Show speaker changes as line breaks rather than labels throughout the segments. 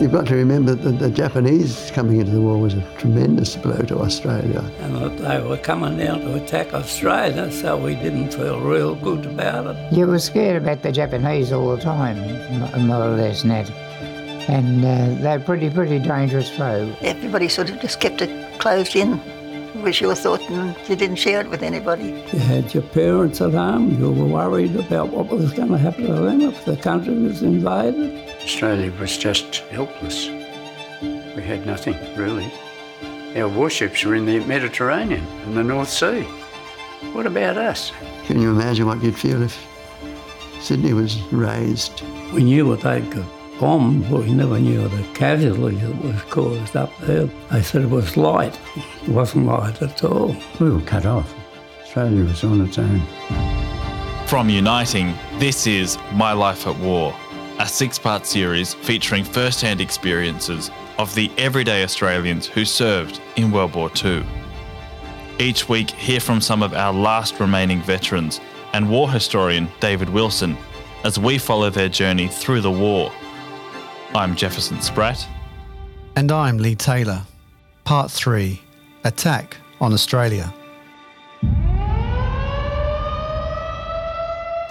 You've got to remember that the Japanese coming into the war was a tremendous blow to Australia.
And that they were coming down to attack Australia, so we didn't feel real good about it.
You were scared about the Japanese all the time, more or less, Ned. And uh, they're pretty, pretty dangerous foe.
Everybody sort of just kept it closed in was your thought and you didn't share it with anybody.
You had your parents at home, you were worried about what was going to happen to them if the country was invaded.
Australia was just helpless. We had nothing, really. Our warships were in the Mediterranean and the North Sea. What about us?
Can you imagine what you'd feel if Sydney was razed?
We knew what they'd got bomb, we never knew the casualty that was caused up there. They said it was light. It wasn't light at all.
We were cut off. Australia was on its own.
From Uniting, this is My Life at War, a six part series featuring first hand experiences of the everyday Australians who served in World War II. Each week, hear from some of our last remaining veterans and war historian David Wilson as we follow their journey through the war I'm Jefferson Spratt.
And I'm Lee Taylor. Part 3 Attack on Australia.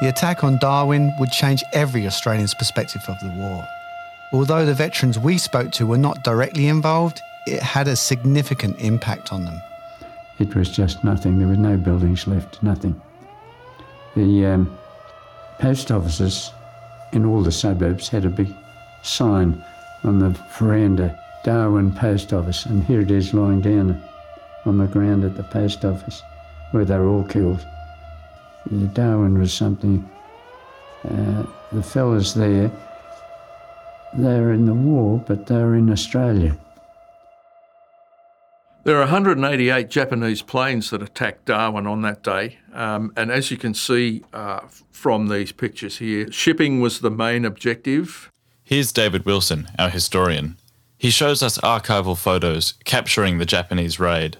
The attack on Darwin would change every Australian's perspective of the war. Although the veterans we spoke to were not directly involved, it had a significant impact on them.
It was just nothing. There were no buildings left, nothing. The um, post offices in all the suburbs had a big sign on the veranda, Darwin Post Office, and here it is lying down on the ground at the post office where they were all killed. Darwin was something. Uh, the fellas there, they were in the war, but they were in Australia.
There are 188 Japanese planes that attacked Darwin on that day. Um, and as you can see uh, from these pictures here, shipping was the main objective.
Here's David Wilson, our historian. He shows us archival photos capturing the Japanese raid.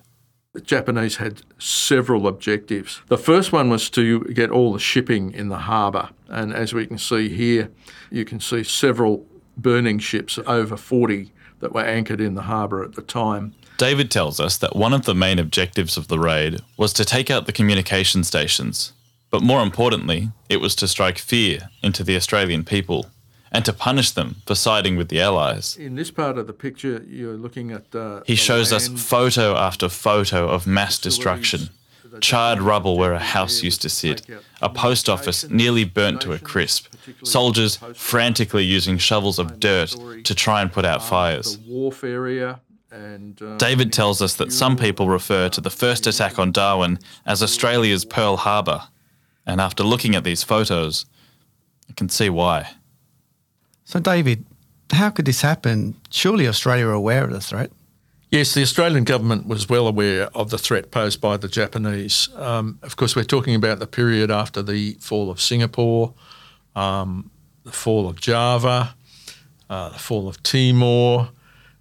The Japanese had several objectives. The first one was to get all the shipping in the harbour. And as we can see here, you can see several burning ships, over 40 that were anchored in the harbour at the time.
David tells us that one of the main objectives of the raid was to take out the communication stations. But more importantly, it was to strike fear into the Australian people and to punish them for siding with the Allies.
In this part of the picture, you're looking at. Uh,
he shows us photo after photo of mass destruction. Charred rubble where a house used to sit, a post office nearly burnt to a crisp, soldiers frantically using shovels of dirt to try and put out fires.
Uh,
David tells us that some people refer to the first attack on Darwin as Australia's Pearl Harbor, and after looking at these photos, I can see why.
So, David, how could this happen? Surely Australia were aware of the threat.
Yes, the Australian government was well aware of the threat posed by the Japanese. Um, of course, we're talking about the period after the fall of Singapore, um, the fall of Java, uh, the fall of Timor,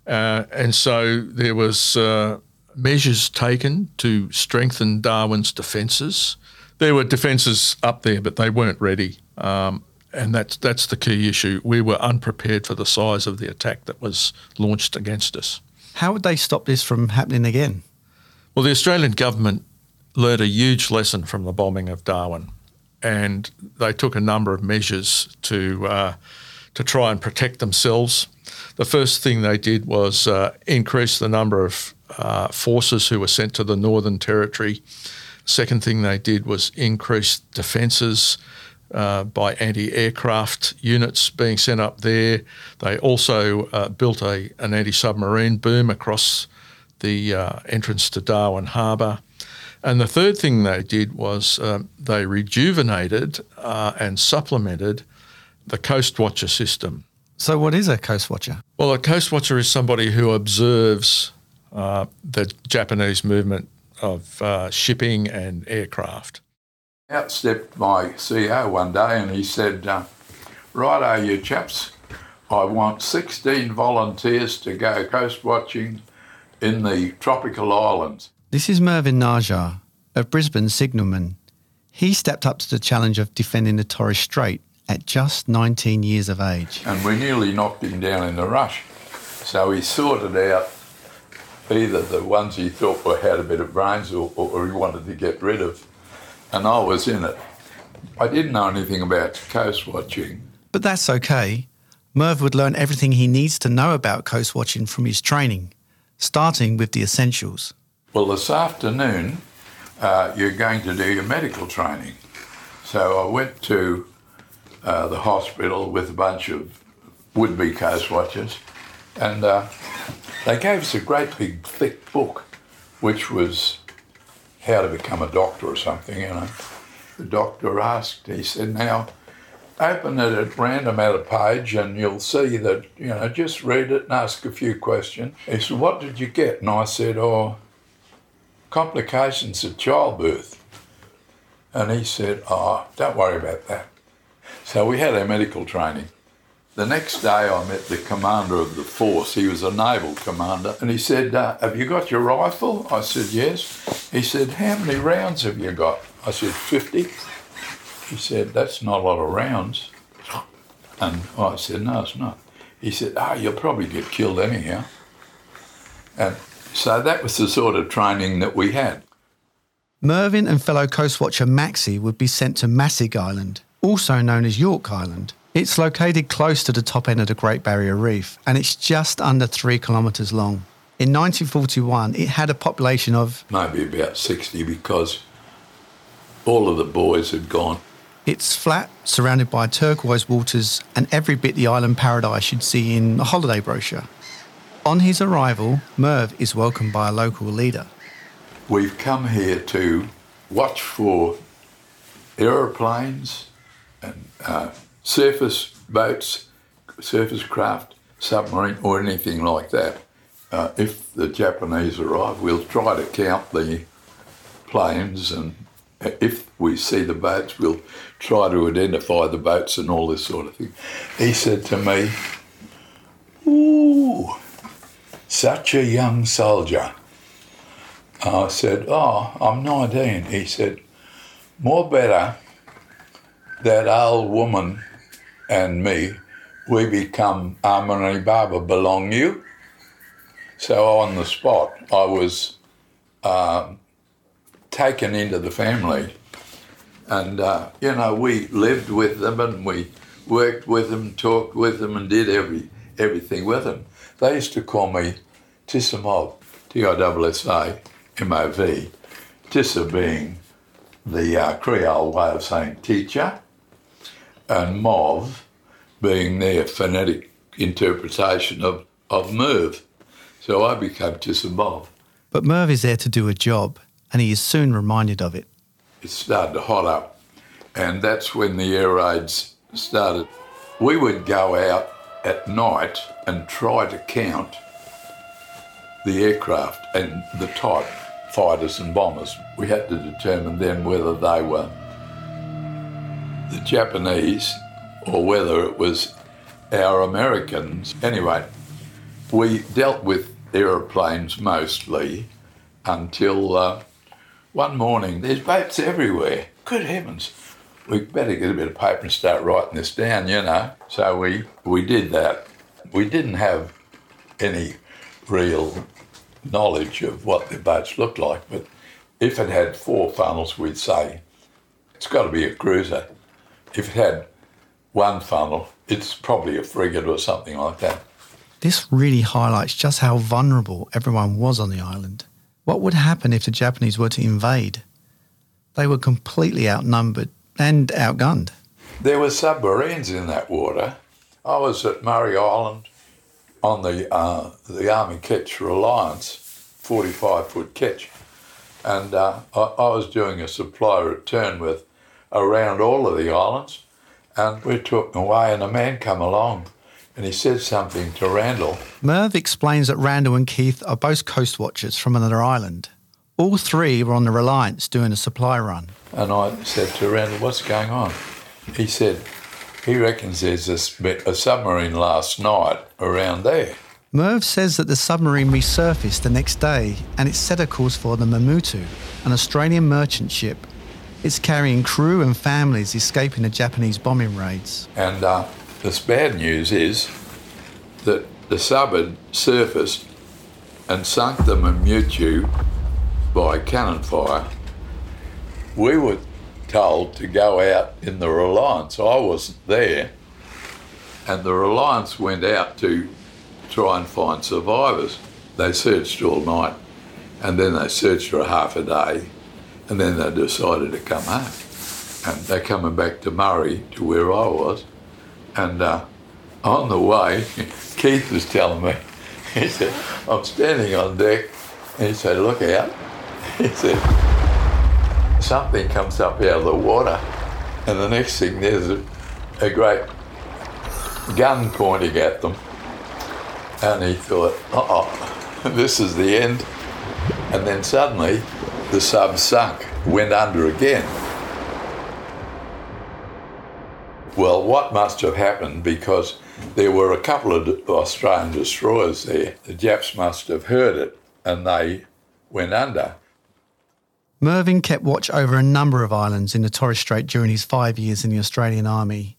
uh, and so there was uh, measures taken to strengthen Darwin's defences. There were defences up there, but they weren't ready. Um, and that's that's the key issue. We were unprepared for the size of the attack that was launched against us.
How would they stop this from happening again?
Well, the Australian government learned a huge lesson from the bombing of Darwin, and they took a number of measures to uh, to try and protect themselves. The first thing they did was uh, increase the number of uh, forces who were sent to the Northern Territory. Second thing they did was increase defences uh, by anti aircraft units being sent up there. They also uh, built a, an anti submarine boom across the uh, entrance to Darwin Harbour. And the third thing they did was um, they rejuvenated uh, and supplemented the Coast Watcher system.
So, what is a Coast Watcher?
Well, a Coast Watcher is somebody who observes uh, the Japanese movement of uh, shipping and aircraft.
Out stepped my CEO one day and he said, uh, Righto, you chaps, I want 16 volunteers to go coast watching in the tropical islands.
This is Mervyn Najar of Brisbane Signalman. He stepped up to the challenge of defending the Torres Strait at just 19 years of age.
and we nearly knocked him down in the rush. So he sorted out either the ones he thought were had a bit of brains or, or he wanted to get rid of, and I was in it. I didn't know anything about coast watching.
But that's okay. Merv would learn everything he needs to know about coast watching from his training, starting with the essentials.
Well, this afternoon, uh, you're going to do your medical training. So I went to uh, the hospital with a bunch of would be coast watchers, and uh, they gave us a great big thick book, which was how to become a doctor or something, you know. The doctor asked, he said, now open it at random at a page and you'll see that, you know, just read it and ask a few questions. He said, what did you get? And I said, oh, complications of childbirth. And he said, oh, don't worry about that. So we had our medical training. The next day I met the commander of the force. He was a naval commander. And he said, uh, have you got your rifle? I said, yes. He said, how many rounds have you got? I said, 50. He said, that's not a lot of rounds. And I said, no, it's not. He said, oh, you'll probably get killed anyhow. And so that was the sort of training that we had.
Mervyn and fellow coastwatcher Maxie would be sent to Masig Island, also known as Yorke Island. It's located close to the top end of the Great Barrier Reef and it's just under three kilometres long. In 1941, it had a population of,
Maybe about 60 because all of the boys had gone.
it's flat, surrounded by turquoise waters and every bit the island paradise you'd see in a holiday brochure. On his arrival, Merv is welcomed by a local leader.
We've come here to watch for aeroplanes and uh, surface boats, surface craft, submarine, or anything like that. Uh, if the Japanese arrive, we'll try to count the planes, and if we see the boats, we'll try to identify the boats and all this sort of thing. He said to me, Ooh, such a young soldier. I said, Oh, I'm 19. He said, More better that old woman and me, we become Armory Barber belong you. So on the spot, I was um, taken into the family. And, uh, you know, we lived with them and we worked with them, talked with them, and did every, everything with them. They used to call me Tissamov, T I S S A M O V, Tissa being the uh, Creole way of saying teacher, and Mov being their phonetic interpretation of, of Merv. So I became Tissamov.
But Merv is there to do a job, and he is soon reminded of it.
it started to hot up, and that's when the air raids started. We would go out at night and try to count the aircraft and the type fighters and bombers. We had to determine then whether they were the Japanese or whether it was our Americans. Anyway, we dealt with aeroplanes mostly until uh, one morning there's boats everywhere. Good heavens. We better get a bit of paper and start writing this down, you know. So we, we did that. We didn't have any real knowledge of what the boats looked like, but if it had four funnels, we'd say it's got to be a cruiser. If it had one funnel, it's probably a frigate or something like that.
This really highlights just how vulnerable everyone was on the island. What would happen if the Japanese were to invade? They were completely outnumbered and outgunned.
There were submarines in that water. I was at Murray Island on the uh, the Army Ketch Reliance, 45 foot ketch, and uh, I, I was doing a supply return with around all of the islands, and we took them away, and a man come along, and he said something to Randall.
Merv explains that Randall and Keith are both coast watchers from another island. All three were on the Reliance doing a supply run.
And I said to Randall, what's going on? He said, he reckons there's a, a submarine last night around there.
Merv says that the submarine resurfaced the next day and it set a course for the Mamutu, an Australian merchant ship. It's carrying crew and families escaping the Japanese bombing raids.
And uh, this bad news is that the sub had surfaced and sunk the Mamutu by cannon fire. We were told to go out in the Reliance. I wasn't there. And the Reliance went out to try and find survivors. They searched all night and then they searched for half a day and then they decided to come home. And they're coming back to Murray to where I was. And uh, on the way, Keith was telling me, he said, I'm standing on deck. And he said, Look out. He said, Something comes up out of the water. And the next thing, there's a, a great gun pointing at them. And he thought, uh oh, this is the end. And then suddenly, the sub sunk, went under again. Well, what must have happened because there were a couple of Australian destroyers there. The Japs must have heard it and they went under.
Mervyn kept watch over a number of islands in the Torres Strait during his five years in the Australian Army.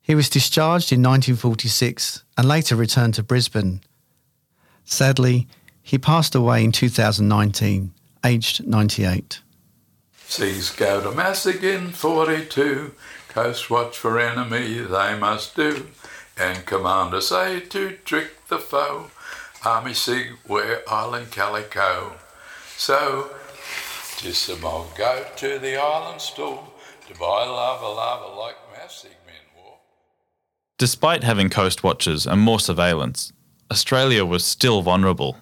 He was discharged in 1946 and later returned to Brisbane. Sadly, he passed away in 2019, aged 98.
Seas go to mass again, 42. Coast watch for enemy they must do. And commander say to trick the foe. Army sig wear island calico. So, just some old go to the island store to buy lava lava like massig men wore.
Despite having coast watchers and more surveillance, Australia was still vulnerable.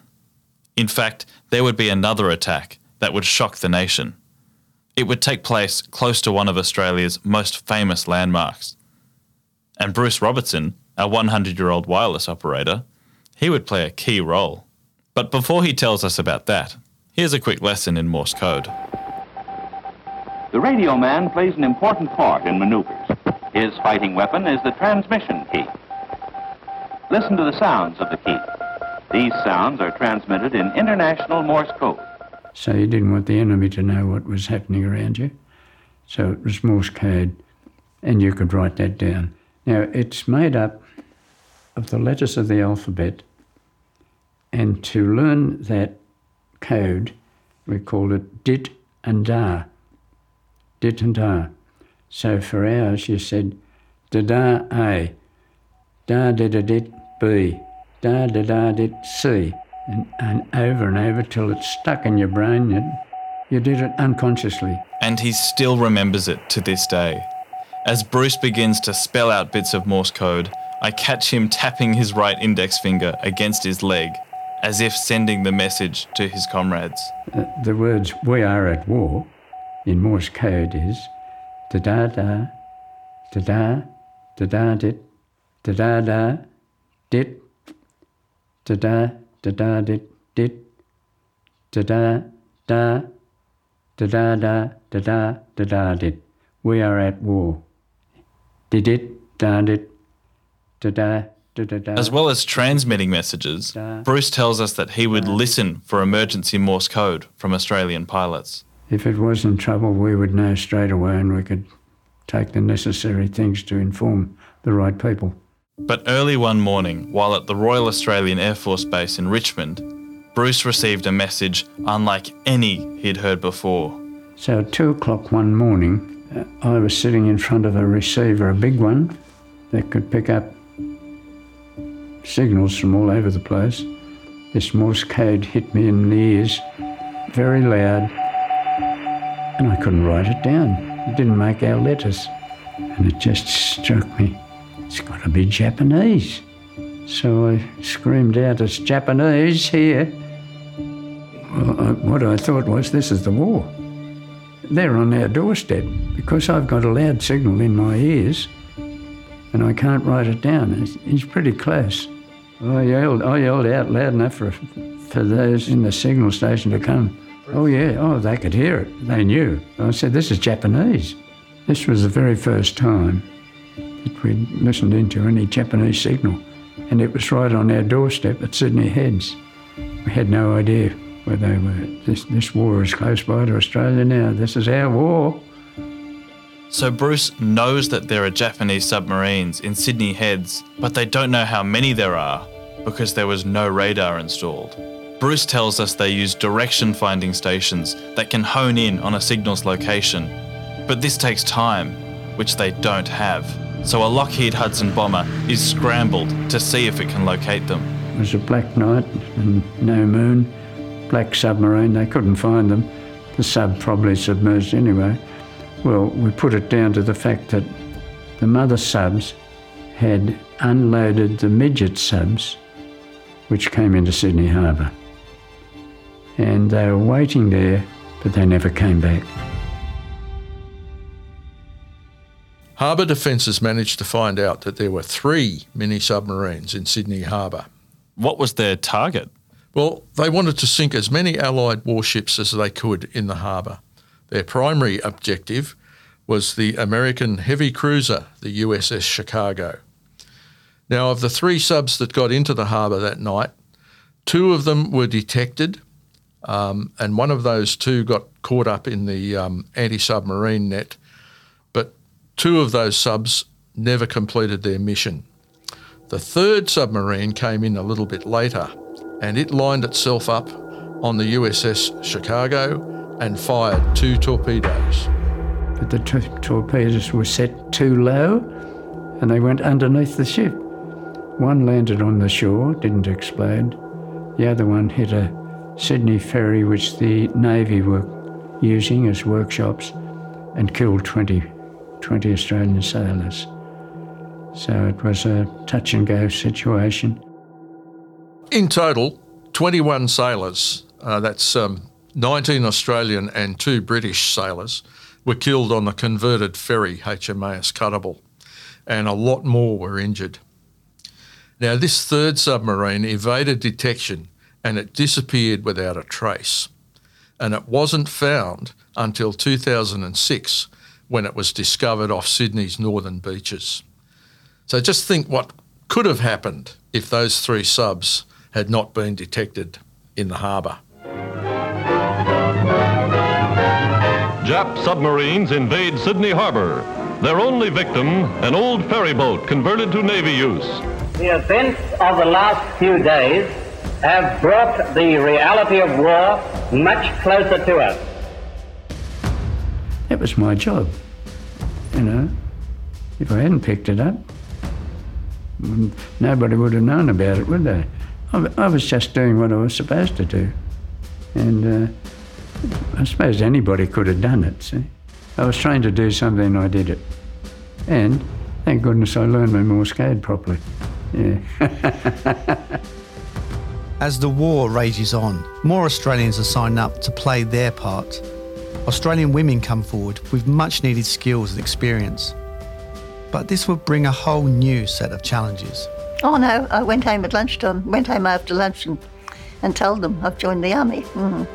In fact, there would be another attack that would shock the nation. It would take place close to one of Australia's most famous landmarks. And Bruce Robertson, our 100 year old wireless operator, he would play a key role. But before he tells us about that, here's a quick lesson in Morse code.
The radio man plays an important part in maneuvers. His fighting weapon is the transmission key. Listen to the sounds of the key. These sounds are transmitted in international Morse code.
So you didn't want the enemy to know what was happening around you. So it was Morse code, and you could write that down. Now, it's made up of the letters of the alphabet, and to learn that code, we call it dit and da. Dit and da. So for ours, you said da da A, da da da dit B, da da da dit C, and, and over and over till it's stuck in your brain. And you did it unconsciously.
And he still remembers it to this day. As Bruce begins to spell out bits of Morse code, I catch him tapping his right index finger against his leg, as if sending the message to his comrades.
Uh, the words "we are at war" in Morse code is da da da, da da, da da dit, da da da, dit, da da, da da dit, dit, da da da, da da da, da da, da da dit. We are at war. Did it, da dit, da da, da da da.
As well as transmitting messages, Bruce tells us that he would listen for emergency Morse code from Australian pilots.
If it was in trouble, we would know straight away and we could take the necessary things to inform the right people.
But early one morning, while at the Royal Australian Air Force Base in Richmond, Bruce received a message unlike any he'd heard before.
So at two o'clock one morning, uh, I was sitting in front of a receiver, a big one, that could pick up signals from all over the place. This Morse code hit me in the ears very loud, and I couldn't write it down. It didn't make our letters. And it just struck me it's got to be Japanese. So I screamed out, It's Japanese here. What I thought was, This is the war. They're on our doorstep because I've got a loud signal in my ears and I can't write it down. It's, it's pretty close. I yelled, I yelled out loud enough for, for those in the signal station to come. Oh, yeah, oh, they could hear it. They knew. I said, This is Japanese. This was the very first time we'd listened into any Japanese signal, and it was right on our doorstep at Sydney Heads. We had no idea where they were. This, this war is close by to Australia now. This is our war.
So Bruce knows that there are Japanese submarines in Sydney Heads, but they don't know how many there are because there was no radar installed. Bruce tells us they use direction finding stations that can hone in on a signal's location, but this takes time, which they don't have. So a Lockheed Hudson bomber is scrambled to see if it can locate them.
It was a black night and no moon, black submarine. They couldn't find them. The sub probably submerged anyway. Well, we put it down to the fact that the mother subs had unloaded the midget subs, which came into Sydney Harbour and they were waiting there, but they never came back.
Harbour defences managed to find out that there were three mini submarines in Sydney Harbour.
What was their target?
Well, they wanted to sink as many Allied warships as they could in the harbour. Their primary objective was the American heavy cruiser, the USS Chicago. Now, of the three subs that got into the harbour that night, two of them were detected um, and one of those two got caught up in the um, anti submarine net. Two of those subs never completed their mission. The third submarine came in a little bit later and it lined itself up on the USS Chicago and fired two torpedoes.
But the t- torpedoes were set too low and they went underneath the ship. One landed on the shore, didn't explode. The other one hit a Sydney ferry, which the Navy were using as workshops, and killed 20, 20 Australian sailors. So it was a touch and go situation.
In total, 21 sailors, uh, that's um, 19 Australian and two British sailors, were killed on the converted ferry HMAS Kuttabul, and a lot more were injured. Now, this third submarine evaded detection and it disappeared without a trace. And it wasn't found until 2006 when it was discovered off Sydney's northern beaches. So just think what could have happened if those three subs had not been detected in the harbour.
Jap submarines invade Sydney Harbour. Their only victim, an old ferry boat converted to Navy use.
The events of the last few days have brought the reality of war much closer to us.
That was my job, you know. If I hadn't picked it up, nobody would have known about it, would they? I was just doing what I was supposed to do. And uh, I suppose anybody could have done it, see? I was trying to do something I did it. And thank goodness I learned my Morse code properly. Yeah.
As the war rages on, more Australians are signing up to play their part. Australian women come forward with much needed skills and experience. But this would bring a whole new set of challenges.
Oh no, I went home at lunchtime, went home after lunch and, and told them I've joined the army. Mm.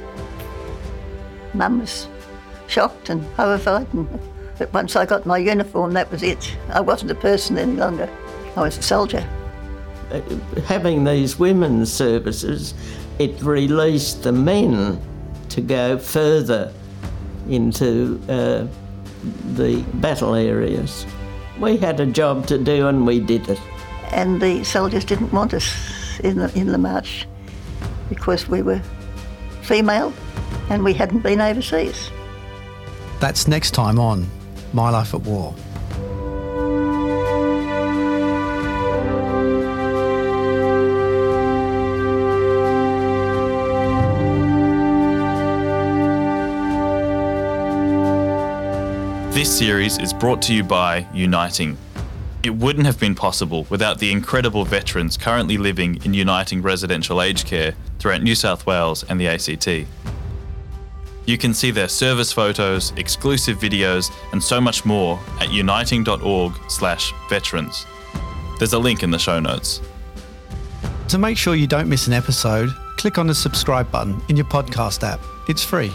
Mum was shocked and horrified, and, but once I got my uniform, that was it. I wasn't a person any longer, I was a soldier
having these women's services, it released the men to go further into uh, the battle areas. We had a job to do and we did it.
And the soldiers didn't want us in the, in the march because we were female and we hadn't been overseas.
That's next time on My Life at War.
This series is brought to you by Uniting. It wouldn't have been possible without the incredible veterans currently living in Uniting residential aged care throughout New South Wales and the ACT. You can see their service photos, exclusive videos, and so much more at uniting.org/veterans. There's a link in the show notes.
To make sure you don't miss an episode, click on the subscribe button in your podcast app. It's free.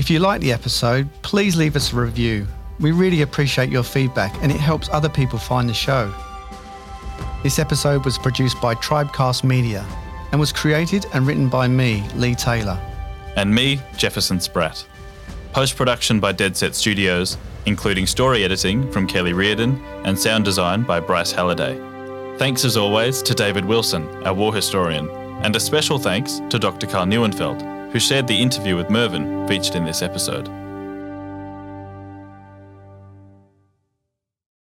If you like the episode, please leave us a review. We really appreciate your feedback and it helps other people find the show. This episode was produced by Tribecast Media and was created and written by me, Lee Taylor.
And me, Jefferson Spratt. Post production by Dead Set Studios, including story editing from Kelly Reardon and sound design by Bryce Halliday. Thanks as always to David Wilson, our war historian, and a special thanks to Dr. Karl Neuenfeldt, who shared the interview with Mervyn featured in this episode.